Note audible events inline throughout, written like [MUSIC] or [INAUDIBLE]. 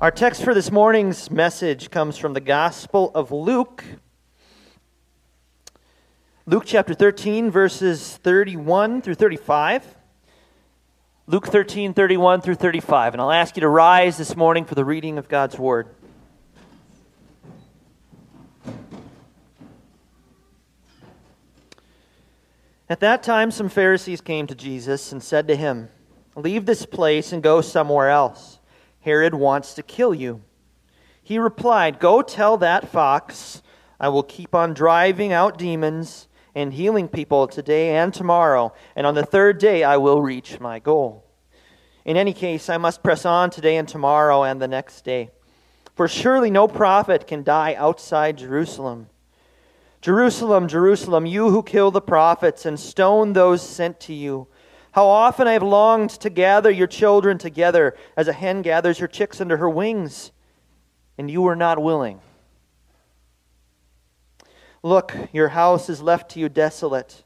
Our text for this morning's message comes from the Gospel of Luke. Luke chapter 13, verses 31 through 35. Luke 13, 31 through 35. And I'll ask you to rise this morning for the reading of God's Word. At that time, some Pharisees came to Jesus and said to him, Leave this place and go somewhere else Herod wants to kill you. He replied, Go tell that fox, I will keep on driving out demons and healing people today and tomorrow, and on the third day I will reach my goal. In any case, I must press on today and tomorrow and the next day. For surely no prophet can die outside Jerusalem. Jerusalem, Jerusalem, you who kill the prophets and stone those sent to you. How often I have longed to gather your children together as a hen gathers her chicks under her wings, and you were not willing. Look, your house is left to you desolate.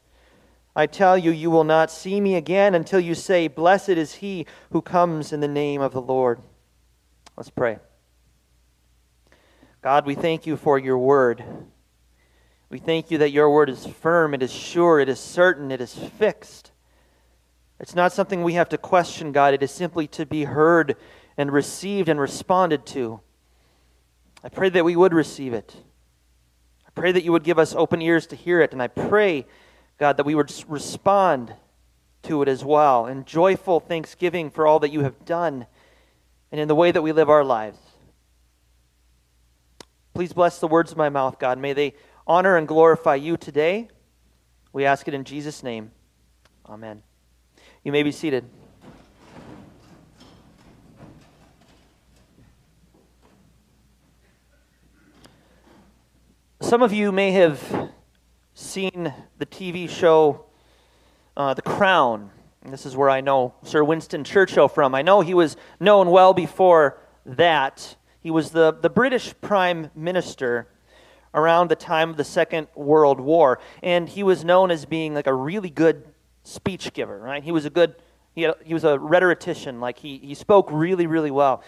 I tell you, you will not see me again until you say, Blessed is he who comes in the name of the Lord. Let's pray. God, we thank you for your word. We thank you that your word is firm, it is sure, it is certain, it is fixed. It's not something we have to question, God. It is simply to be heard and received and responded to. I pray that we would receive it. I pray that you would give us open ears to hear it. And I pray, God, that we would respond to it as well in joyful thanksgiving for all that you have done and in the way that we live our lives. Please bless the words of my mouth, God. May they honor and glorify you today. We ask it in Jesus' name. Amen. You may be seated. Some of you may have seen the TV show uh, The Crown. This is where I know Sir Winston Churchill from. I know he was known well before that. He was the, the British Prime Minister around the time of the Second World War. And he was known as being like a really good speech giver, right? He was a good, he, had, he was a rhetorician. Like he, he spoke really, really well.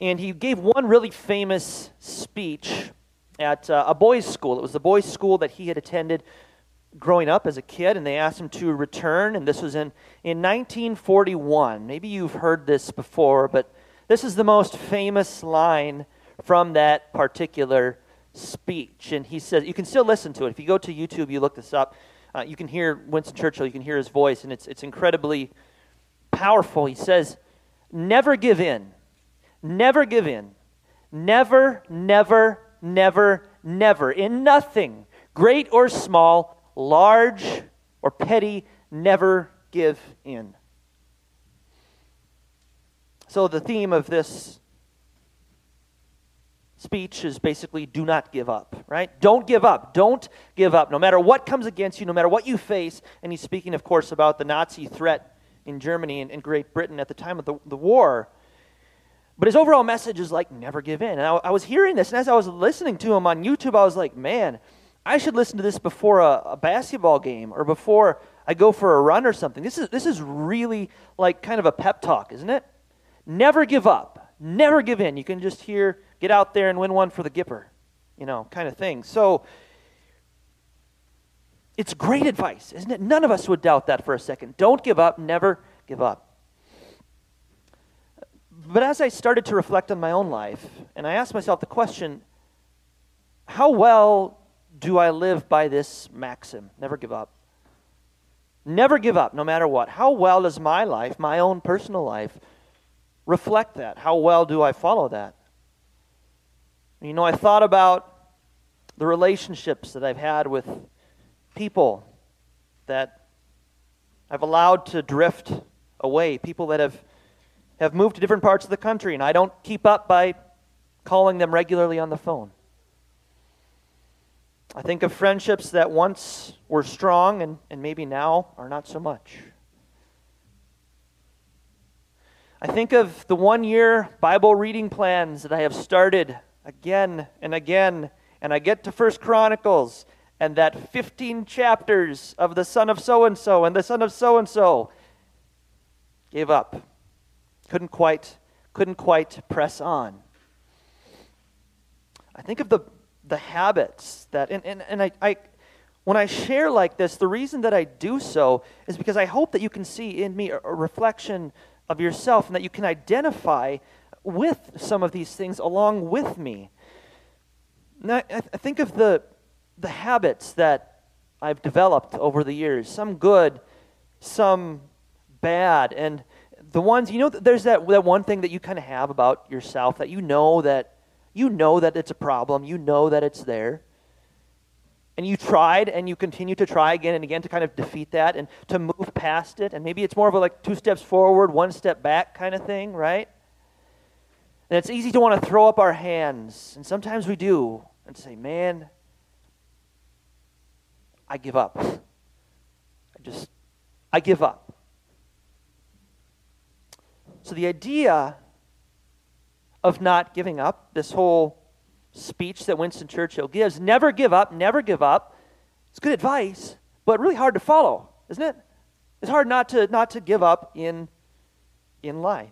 And he gave one really famous speech at uh, a boys' school. It was the boys' school that he had attended growing up as a kid, and they asked him to return. And this was in, in 1941. Maybe you've heard this before, but this is the most famous line from that particular speech. And he says, you can still listen to it. If you go to YouTube, you look this up. Uh, you can hear Winston Churchill, you can hear his voice, and it's, it's incredibly powerful. He says, Never give in. Never give in. Never, never, never, never. In nothing, great or small, large or petty, never give in. So, the theme of this speech is basically do not give up, right? Don't give up. Don't give up. No matter what comes against you, no matter what you face. And he's speaking, of course, about the Nazi threat in Germany and, and Great Britain at the time of the, the war. But his overall message is like, never give in. And I, I, was hearing this, and as I was listening to him on YouTube, I was like, man, I should listen to this before a, a basketball game or before I go for a run or something. This is, this is really like kind of a pep talk, isn't it? Never give up. Never give in. You can just hear get out there and win one for the Gipper, you know, kind of thing. So it's great advice, isn't it? None of us would doubt that for a second. Don't give up, never give up. But as I started to reflect on my own life, and I asked myself the question how well do I live by this maxim? Never give up. Never give up, no matter what. How well does my life, my own personal life, reflect that? How well do I follow that? You know, I thought about the relationships that I've had with people that I've allowed to drift away, people that have, have moved to different parts of the country, and I don't keep up by calling them regularly on the phone. I think of friendships that once were strong and, and maybe now are not so much. I think of the one year Bible reading plans that I have started again and again, and I get to First Chronicles and that 15 chapters of the son of so and so and the son of so and so gave up. Couldn't quite couldn't quite press on. I think of the the habits that and, and, and I, I when I share like this, the reason that I do so is because I hope that you can see in me a, a reflection of yourself and that you can identify with some of these things along with me. Now, I, I think of the the habits that I've developed over the years, some good, some bad. And the ones, you know, there's that, that one thing that you kind of have about yourself that you know that you know that it's a problem, you know that it's there. And you tried and you continue to try again and again to kind of defeat that and to move past it. And maybe it's more of a like two steps forward, one step back kind of thing, right? And it's easy to want to throw up our hands. And sometimes we do and say, man, I give up. I just, I give up. So the idea of not giving up, this whole speech that Winston Churchill gives, never give up, never give up. It's good advice, but really hard to follow, isn't it? It's hard not to not to give up in in life.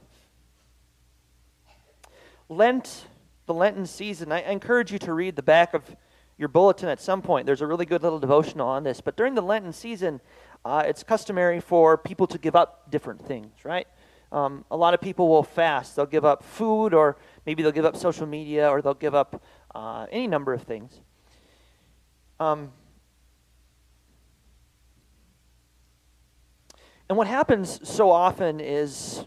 Lent, the Lenten season, I encourage you to read the back of your bulletin at some point. There's a really good little devotional on this. But during the Lenten season, uh, it's customary for people to give up different things, right? Um, a lot of people will fast. They'll give up food, or maybe they'll give up social media, or they'll give up uh, any number of things. Um, and what happens so often is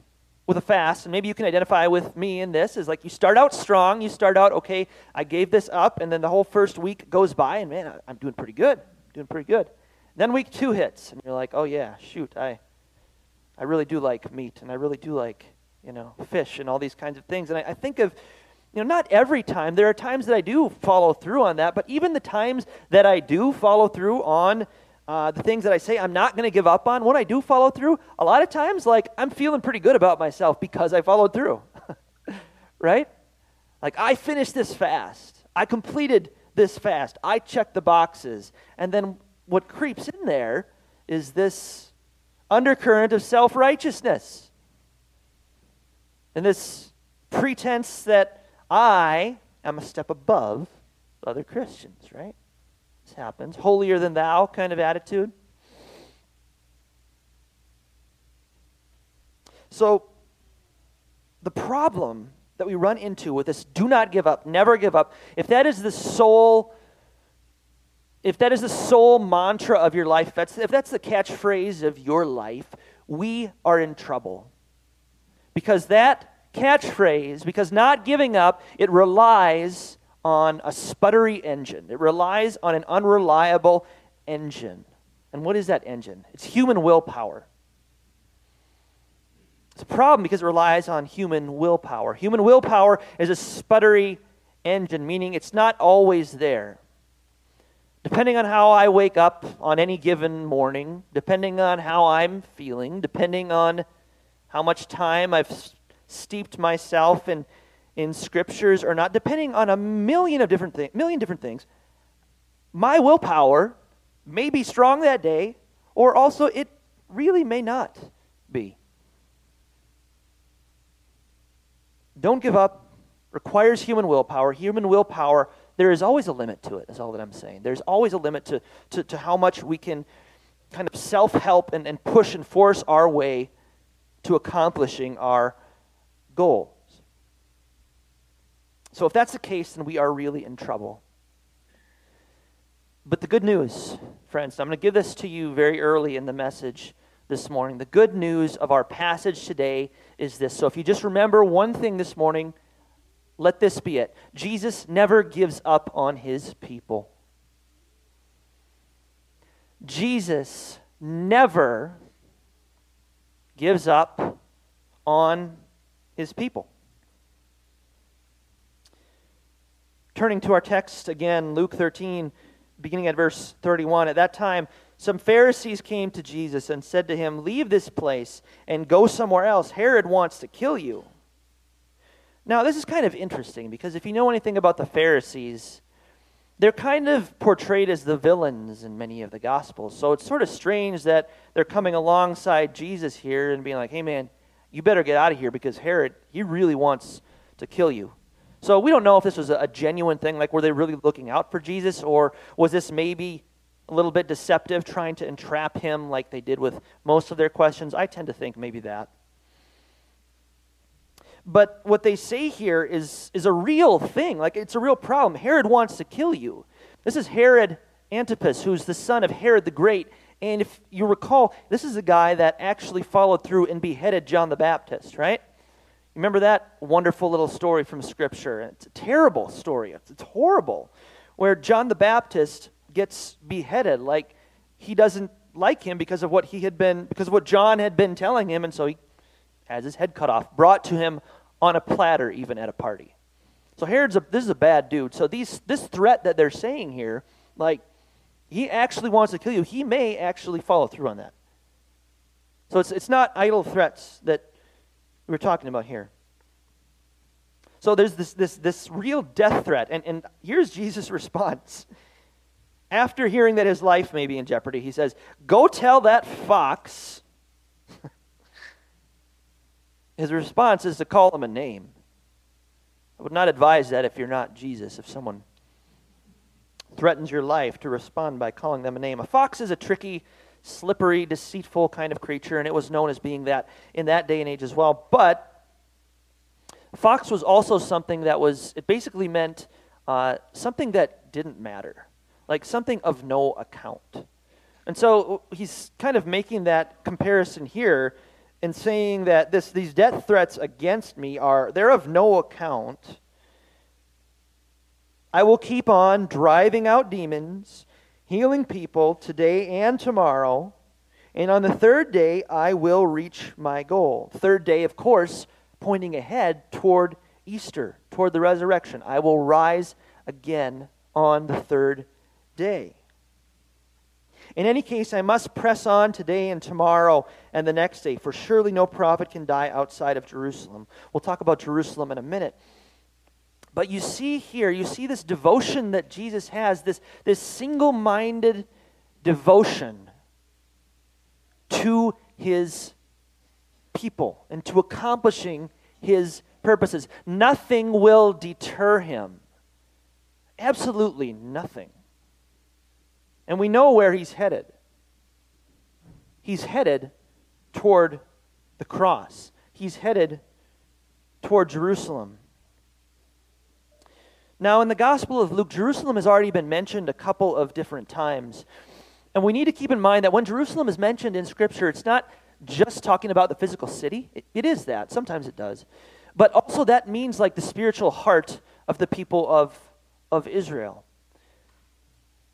with a fast, and maybe you can identify with me in this, is like you start out strong. You start out, okay, I gave this up, and then the whole first week goes by, and man, I'm doing pretty good. doing pretty good. then week two hits, and you're like, oh yeah, shoot, I, I really do like meat, and I really do like, you know, fish and all these kinds of things. And I, I think of, you know, not every time. There are times that I do follow through on that, but even the times that I do follow through on uh, the things that I say I'm not going to give up on, when I do follow through, a lot of times, like, I'm feeling pretty good about myself because I followed through. [LAUGHS] right? Like, I finished this fast. I completed this fast. I checked the boxes. And then what creeps in there is this undercurrent of self righteousness and this pretense that I am a step above other Christians, right? This happens. Holier than thou kind of attitude. So, the problem that we run into with this do not give up, never give up, if that is the sole if that is the sole mantra of your life, if that's, if that's the catchphrase of your life, we are in trouble. Because that catchphrase, because not giving up, it relies on a sputtery engine. It relies on an unreliable engine. And what is that engine? It's human willpower. It's a problem because it relies on human willpower. Human willpower is a sputtery engine, meaning it's not always there. Depending on how I wake up on any given morning, depending on how I'm feeling, depending on how much time I've steeped myself in in scriptures or not, depending on a million of different things, million different things, my willpower may be strong that day, or also it really may not be. Don't give up requires human willpower. Human willpower, there is always a limit to it, is all that I'm saying. There's always a limit to, to, to how much we can kind of self help and, and push and force our way to accomplishing our goal. So, if that's the case, then we are really in trouble. But the good news, friends, I'm going to give this to you very early in the message this morning. The good news of our passage today is this. So, if you just remember one thing this morning, let this be it Jesus never gives up on his people. Jesus never gives up on his people. Turning to our text again, Luke 13, beginning at verse 31. At that time, some Pharisees came to Jesus and said to him, Leave this place and go somewhere else. Herod wants to kill you. Now, this is kind of interesting because if you know anything about the Pharisees, they're kind of portrayed as the villains in many of the Gospels. So it's sort of strange that they're coming alongside Jesus here and being like, hey, man, you better get out of here because Herod, he really wants to kill you. So we don't know if this was a genuine thing, like were they really looking out for Jesus, or was this maybe a little bit deceptive, trying to entrap him like they did with most of their questions? I tend to think maybe that. But what they say here is, is a real thing. Like, it's a real problem. Herod wants to kill you. This is Herod Antipas, who's the son of Herod the Great. And if you recall, this is a guy that actually followed through and beheaded John the Baptist, right? Remember that wonderful little story from Scripture? It's a terrible story. It's, it's horrible. Where John the Baptist gets beheaded. Like, he doesn't like him because of what he had been, because of what John had been telling him. And so he has his head cut off, brought to him on a platter, even at a party. So Herod's a, this is a bad dude. So these this threat that they're saying here, like he actually wants to kill you, he may actually follow through on that. So it's it's not idle threats that we're talking about here. So there's this this this real death threat, and, and here's Jesus' response. After hearing that his life may be in jeopardy, he says, Go tell that fox [LAUGHS] his response is to call him a name. I would not advise that if you're not Jesus. If someone threatens your life, to respond by calling them a name. A fox is a tricky, slippery, deceitful kind of creature, and it was known as being that in that day and age as well. But fox was also something that was, it basically meant uh, something that didn't matter, like something of no account. And so he's kind of making that comparison here and saying that this, these death threats against me are they're of no account. I will keep on driving out demons, healing people today and tomorrow, and on the third day I will reach my goal. Third day, of course, pointing ahead toward Easter, toward the resurrection. I will rise again on the third day. In any case, I must press on today and tomorrow and the next day, for surely no prophet can die outside of Jerusalem. We'll talk about Jerusalem in a minute. But you see here, you see this devotion that Jesus has, this, this single minded devotion to his people and to accomplishing his purposes. Nothing will deter him. Absolutely nothing. And we know where he's headed. He's headed toward the cross, he's headed toward Jerusalem. Now, in the Gospel of Luke, Jerusalem has already been mentioned a couple of different times. And we need to keep in mind that when Jerusalem is mentioned in Scripture, it's not just talking about the physical city. it, it is that. Sometimes it does. But also, that means like the spiritual heart of the people of, of Israel.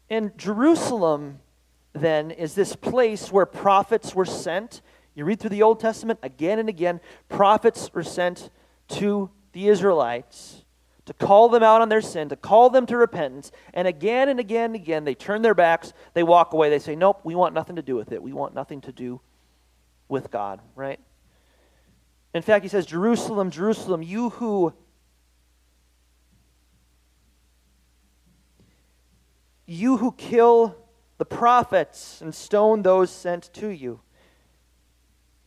And Jerusalem, then, is this place where prophets were sent. You read through the Old Testament again and again, prophets were sent to the Israelites to call them out on their sin, to call them to repentance. And again and again and again, they turn their backs, they walk away, they say, Nope, we want nothing to do with it. We want nothing to do with God, right? In fact, he says, Jerusalem, Jerusalem, you who You who kill the prophets and stone those sent to you.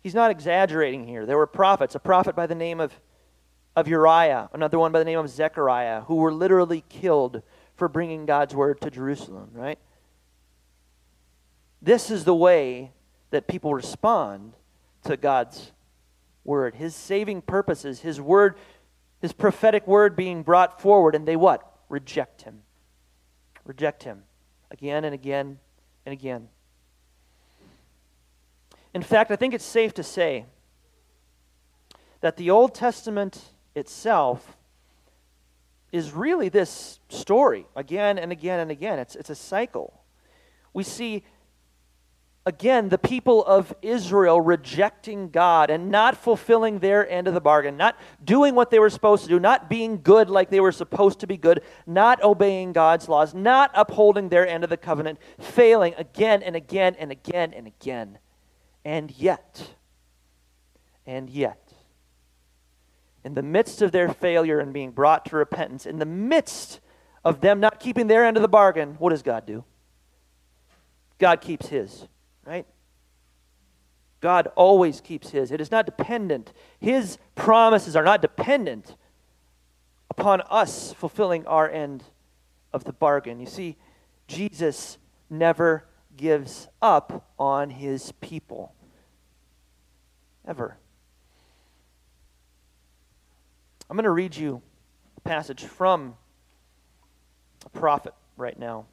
He's not exaggerating here. There were prophets, a prophet by the name of, of Uriah, another one by the name of Zechariah, who were literally killed for bringing God's word to Jerusalem, right? This is the way that people respond to God's word, his saving purposes, his word, his prophetic word being brought forward, and they what? Reject him reject him again and again and again. In fact, I think it's safe to say that the Old Testament itself is really this story again and again and again. It's, it's a cycle. We see again, the people of Israel rejecting God and not fulfilling their end of the bargain, not doing what they were supposed to do, not being good like they were supposed to be good, not obeying God's laws, not upholding their end of the covenant, failing again and again and again and again. And yet, and yet, in the midst of their failure and being brought to repentance, in the midst of them not keeping their end of the bargain, what does God do? God keeps his, right? God always keeps his. It is not dependent. His promises are not dependent upon us fulfilling our end of the bargain. You see, Jesus never gives up on his people. Ever. I'm going to read you a passage from a prophet right now.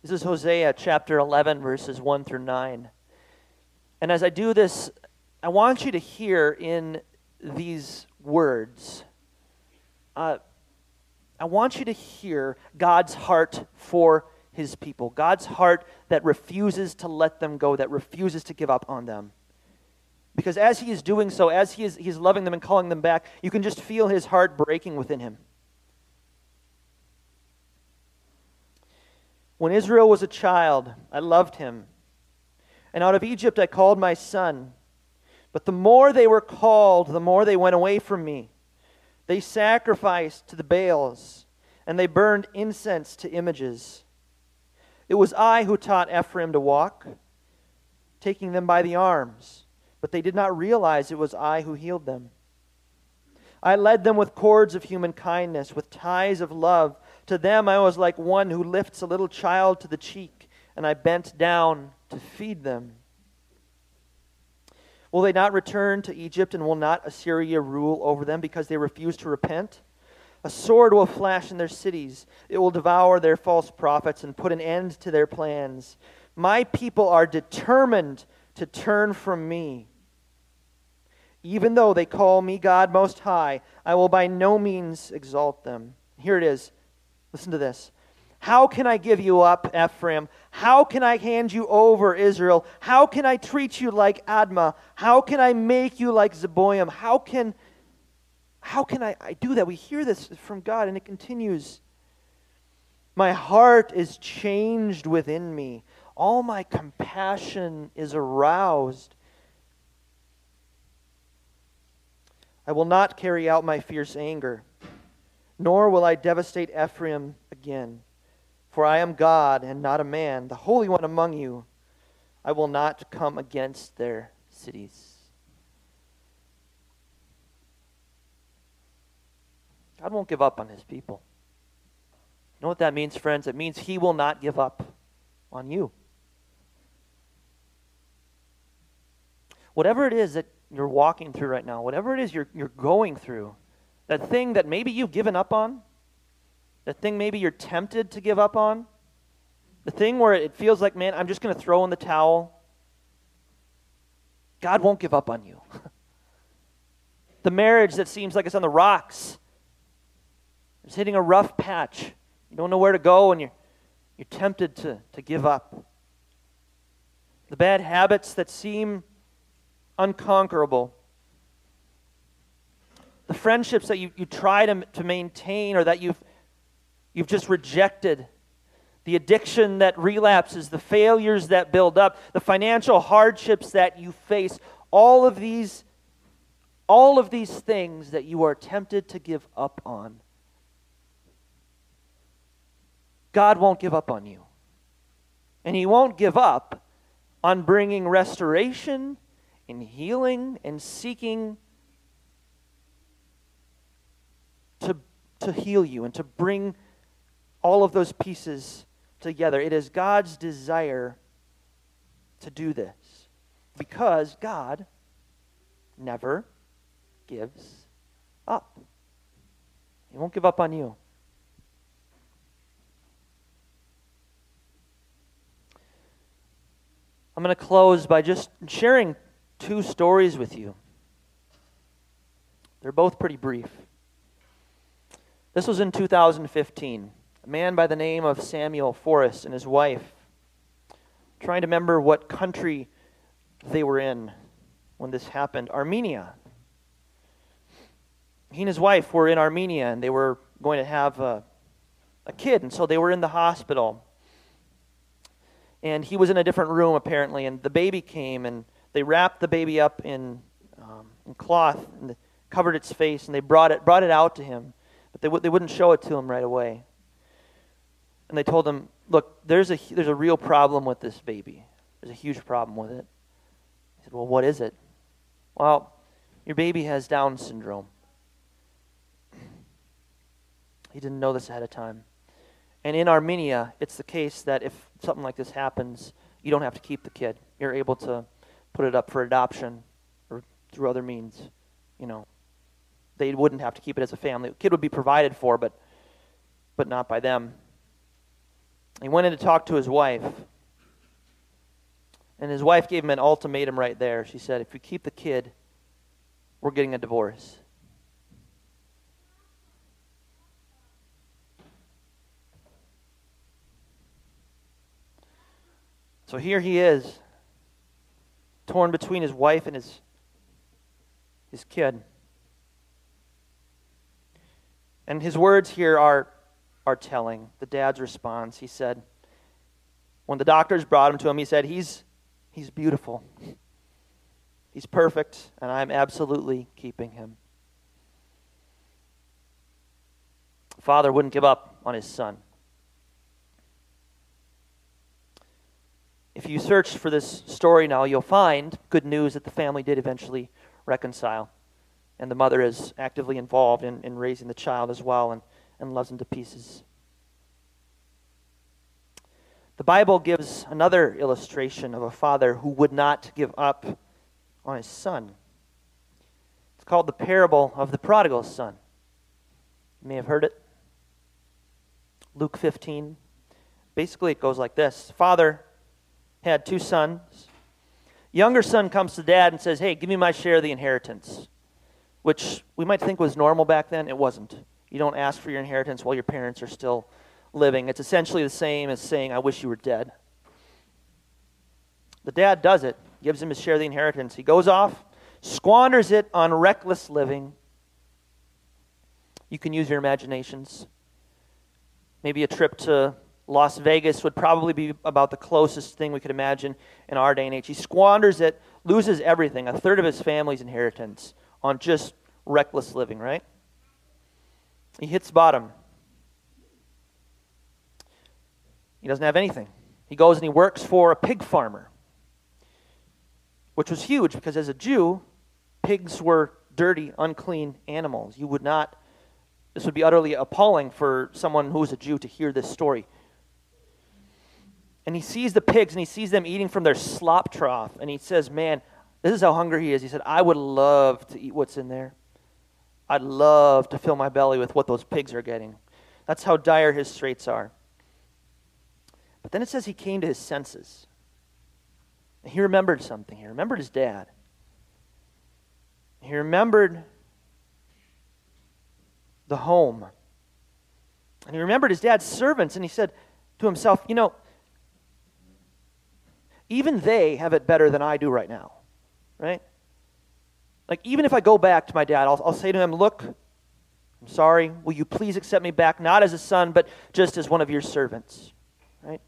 This is Hosea chapter 11, verses 1 through 9. And as I do this, I want you to hear in these words, uh, I want you to hear God's heart for his people, God's heart that refuses to let them go, that refuses to give up on them. Because as he is doing so, as he is he's loving them and calling them back, you can just feel his heart breaking within him. When Israel was a child, I loved him. And out of Egypt I called my son. But the more they were called, the more they went away from me. They sacrificed to the Baals, and they burned incense to images. It was I who taught Ephraim to walk, taking them by the arms, but they did not realize it was I who healed them. I led them with cords of human kindness, with ties of love. To them I was like one who lifts a little child to the cheek, and I bent down to feed them. Will they not return to Egypt, and will not Assyria rule over them because they refuse to repent? A sword will flash in their cities. It will devour their false prophets and put an end to their plans. My people are determined to turn from me. Even though they call me God Most High, I will by no means exalt them. Here it is Listen to this. How can I give you up, Ephraim? How can I hand you over, Israel? How can I treat you like Admah? How can I make you like Zeboim? How can, how can I, I do that? We hear this from God, and it continues. My heart is changed within me. All my compassion is aroused. I will not carry out my fierce anger nor will I devastate Ephraim again. For I am God and not a man, the Holy One among you. I will not come against their cities. God won't give up on his people. You know what that means, friends? It means he will not give up on you. Whatever it is that you're walking through right now, whatever it is you're, you're going through, that thing that maybe you've given up on, that thing maybe you're tempted to give up on, the thing where it feels like, man, I'm just going to throw in the towel. God won't give up on you. [LAUGHS] the marriage that seems like it's on the rocks, it's hitting a rough patch. You don't know where to go, and you're, you're tempted to, to give up. The bad habits that seem unconquerable the friendships that you, you try to, to maintain or that you've, you've just rejected, the addiction that relapses, the failures that build up, the financial hardships that you face, all of these all of these things that you are tempted to give up on. God won't give up on you. And He won't give up on bringing restoration and healing and seeking to, to heal you and to bring all of those pieces together. It is God's desire to do this because God never gives up. He won't give up on you. I'm going to close by just sharing two stories with you. They're both pretty brief. This was in 2015. A man by the name of Samuel Forrest and his wife trying to remember what country they were in when this happened Armenia. He and his wife were in Armenia and they were going to have a, a kid, and so they were in the hospital. And he was in a different room apparently, and the baby came and they wrapped the baby up in, um, in cloth and covered its face and they brought it, brought it out to him, but they, w- they wouldn't show it to him right away. And they told him, Look, there's a, there's a real problem with this baby. There's a huge problem with it. He said, Well, what is it? Well, your baby has Down syndrome. He didn't know this ahead of time. And in Armenia, it's the case that if something like this happens, you don't have to keep the kid. You're able to put it up for adoption or through other means. You know, they wouldn't have to keep it as a family. The kid would be provided for, but but not by them. He went in to talk to his wife. And his wife gave him an ultimatum right there. She said, If you keep the kid, we're getting a divorce. So here he is, torn between his wife and his, his kid. And his words here are, are telling. The dad's response, he said, when the doctors brought him to him, he said, He's, he's beautiful. He's perfect, and I'm absolutely keeping him. Father wouldn't give up on his son. If you search for this story now, you'll find good news that the family did eventually reconcile. And the mother is actively involved in, in raising the child as well and, and loves him to pieces. The Bible gives another illustration of a father who would not give up on his son. It's called the parable of the prodigal son. You may have heard it. Luke 15. Basically, it goes like this Father had two sons. Younger son comes to dad and says, Hey, give me my share of the inheritance, which we might think was normal back then. It wasn't. You don't ask for your inheritance while your parents are still living. It's essentially the same as saying, I wish you were dead. The dad does it, gives him his share of the inheritance. He goes off, squanders it on reckless living. You can use your imaginations. Maybe a trip to Las Vegas would probably be about the closest thing we could imagine in our day and age. He squanders it, loses everything, a third of his family's inheritance, on just reckless living, right? He hits bottom. He doesn't have anything. He goes and he works for a pig farmer, which was huge because as a Jew, pigs were dirty, unclean animals. You would not, this would be utterly appalling for someone who was a Jew to hear this story. And he sees the pigs and he sees them eating from their slop trough. And he says, Man, this is how hungry he is. He said, I would love to eat what's in there. I'd love to fill my belly with what those pigs are getting. That's how dire his straits are. But then it says he came to his senses. He remembered something. He remembered his dad. He remembered the home. And he remembered his dad's servants. And he said to himself, You know, even they have it better than I do right now, right? Like, even if I go back to my dad, I'll, I'll say to him, Look, I'm sorry. Will you please accept me back, not as a son, but just as one of your servants, right?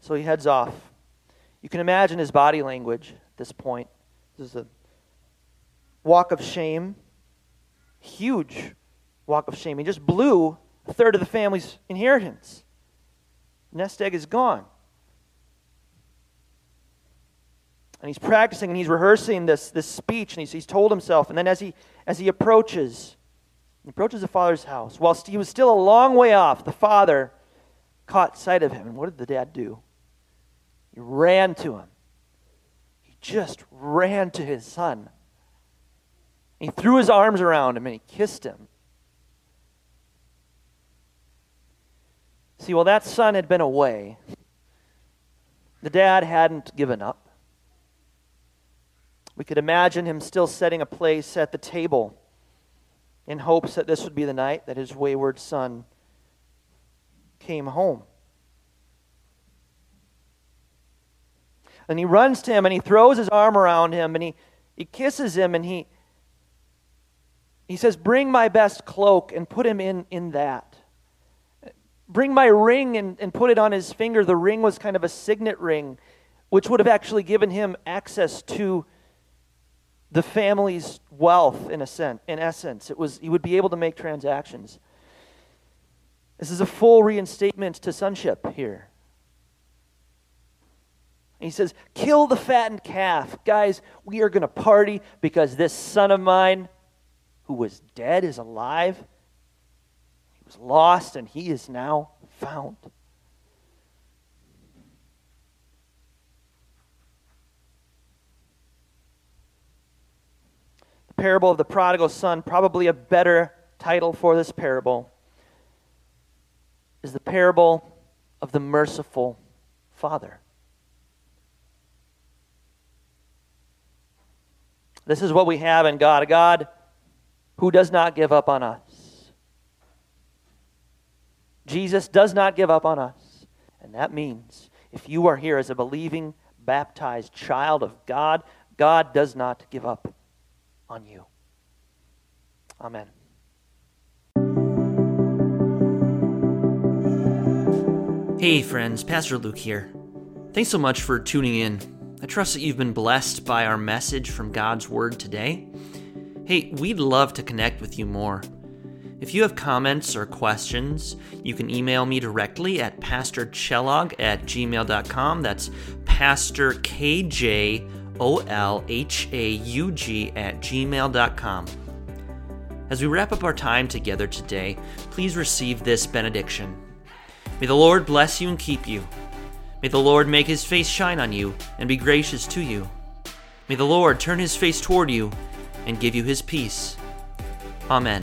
So he heads off. You can imagine his body language at this point. This is a walk of shame, huge walk of shame. He just blew a third of the family's inheritance. Nest egg is gone. And he's practicing and he's rehearsing this, this speech and he's, he's told himself. And then as he as he approaches he approaches the father's house. Whilst he was still a long way off the father caught sight of him. And what did the dad do? He ran to him. He just ran to his son. He threw his arms around him and he kissed him. See while that son had been away the dad hadn't given up we could imagine him still setting a place at the table in hopes that this would be the night that his wayward son came home. And he runs to him and he throws his arm around him and he, he kisses him and he, he says, Bring my best cloak and put him in, in that. Bring my ring and, and put it on his finger. The ring was kind of a signet ring, which would have actually given him access to the family's wealth in a sense in essence. It was he would be able to make transactions. This is a full reinstatement to sonship here. He says kill the fattened calf. Guys we are going to party because this son of mine who was dead is alive. He was lost and he is now found parable of the prodigal son, probably a better title for this parable, is the parable of the merciful father. This is what we have in God a God who does not give up on us. Jesus does not give up on us. And that means if you are here as a believing, baptized child of God, God does not give up on you. Amen. Hey, friends, Pastor Luke here. Thanks so much for tuning in. I trust that you've been blessed by our message from God's Word today. Hey, we'd love to connect with you more. If you have comments or questions, you can email me directly at pastorkjolhaug at gmail.com. That's Pastor KJ O L H A U G at gmail.com. As we wrap up our time together today, please receive this benediction. May the Lord bless you and keep you. May the Lord make his face shine on you and be gracious to you. May the Lord turn his face toward you and give you his peace. Amen.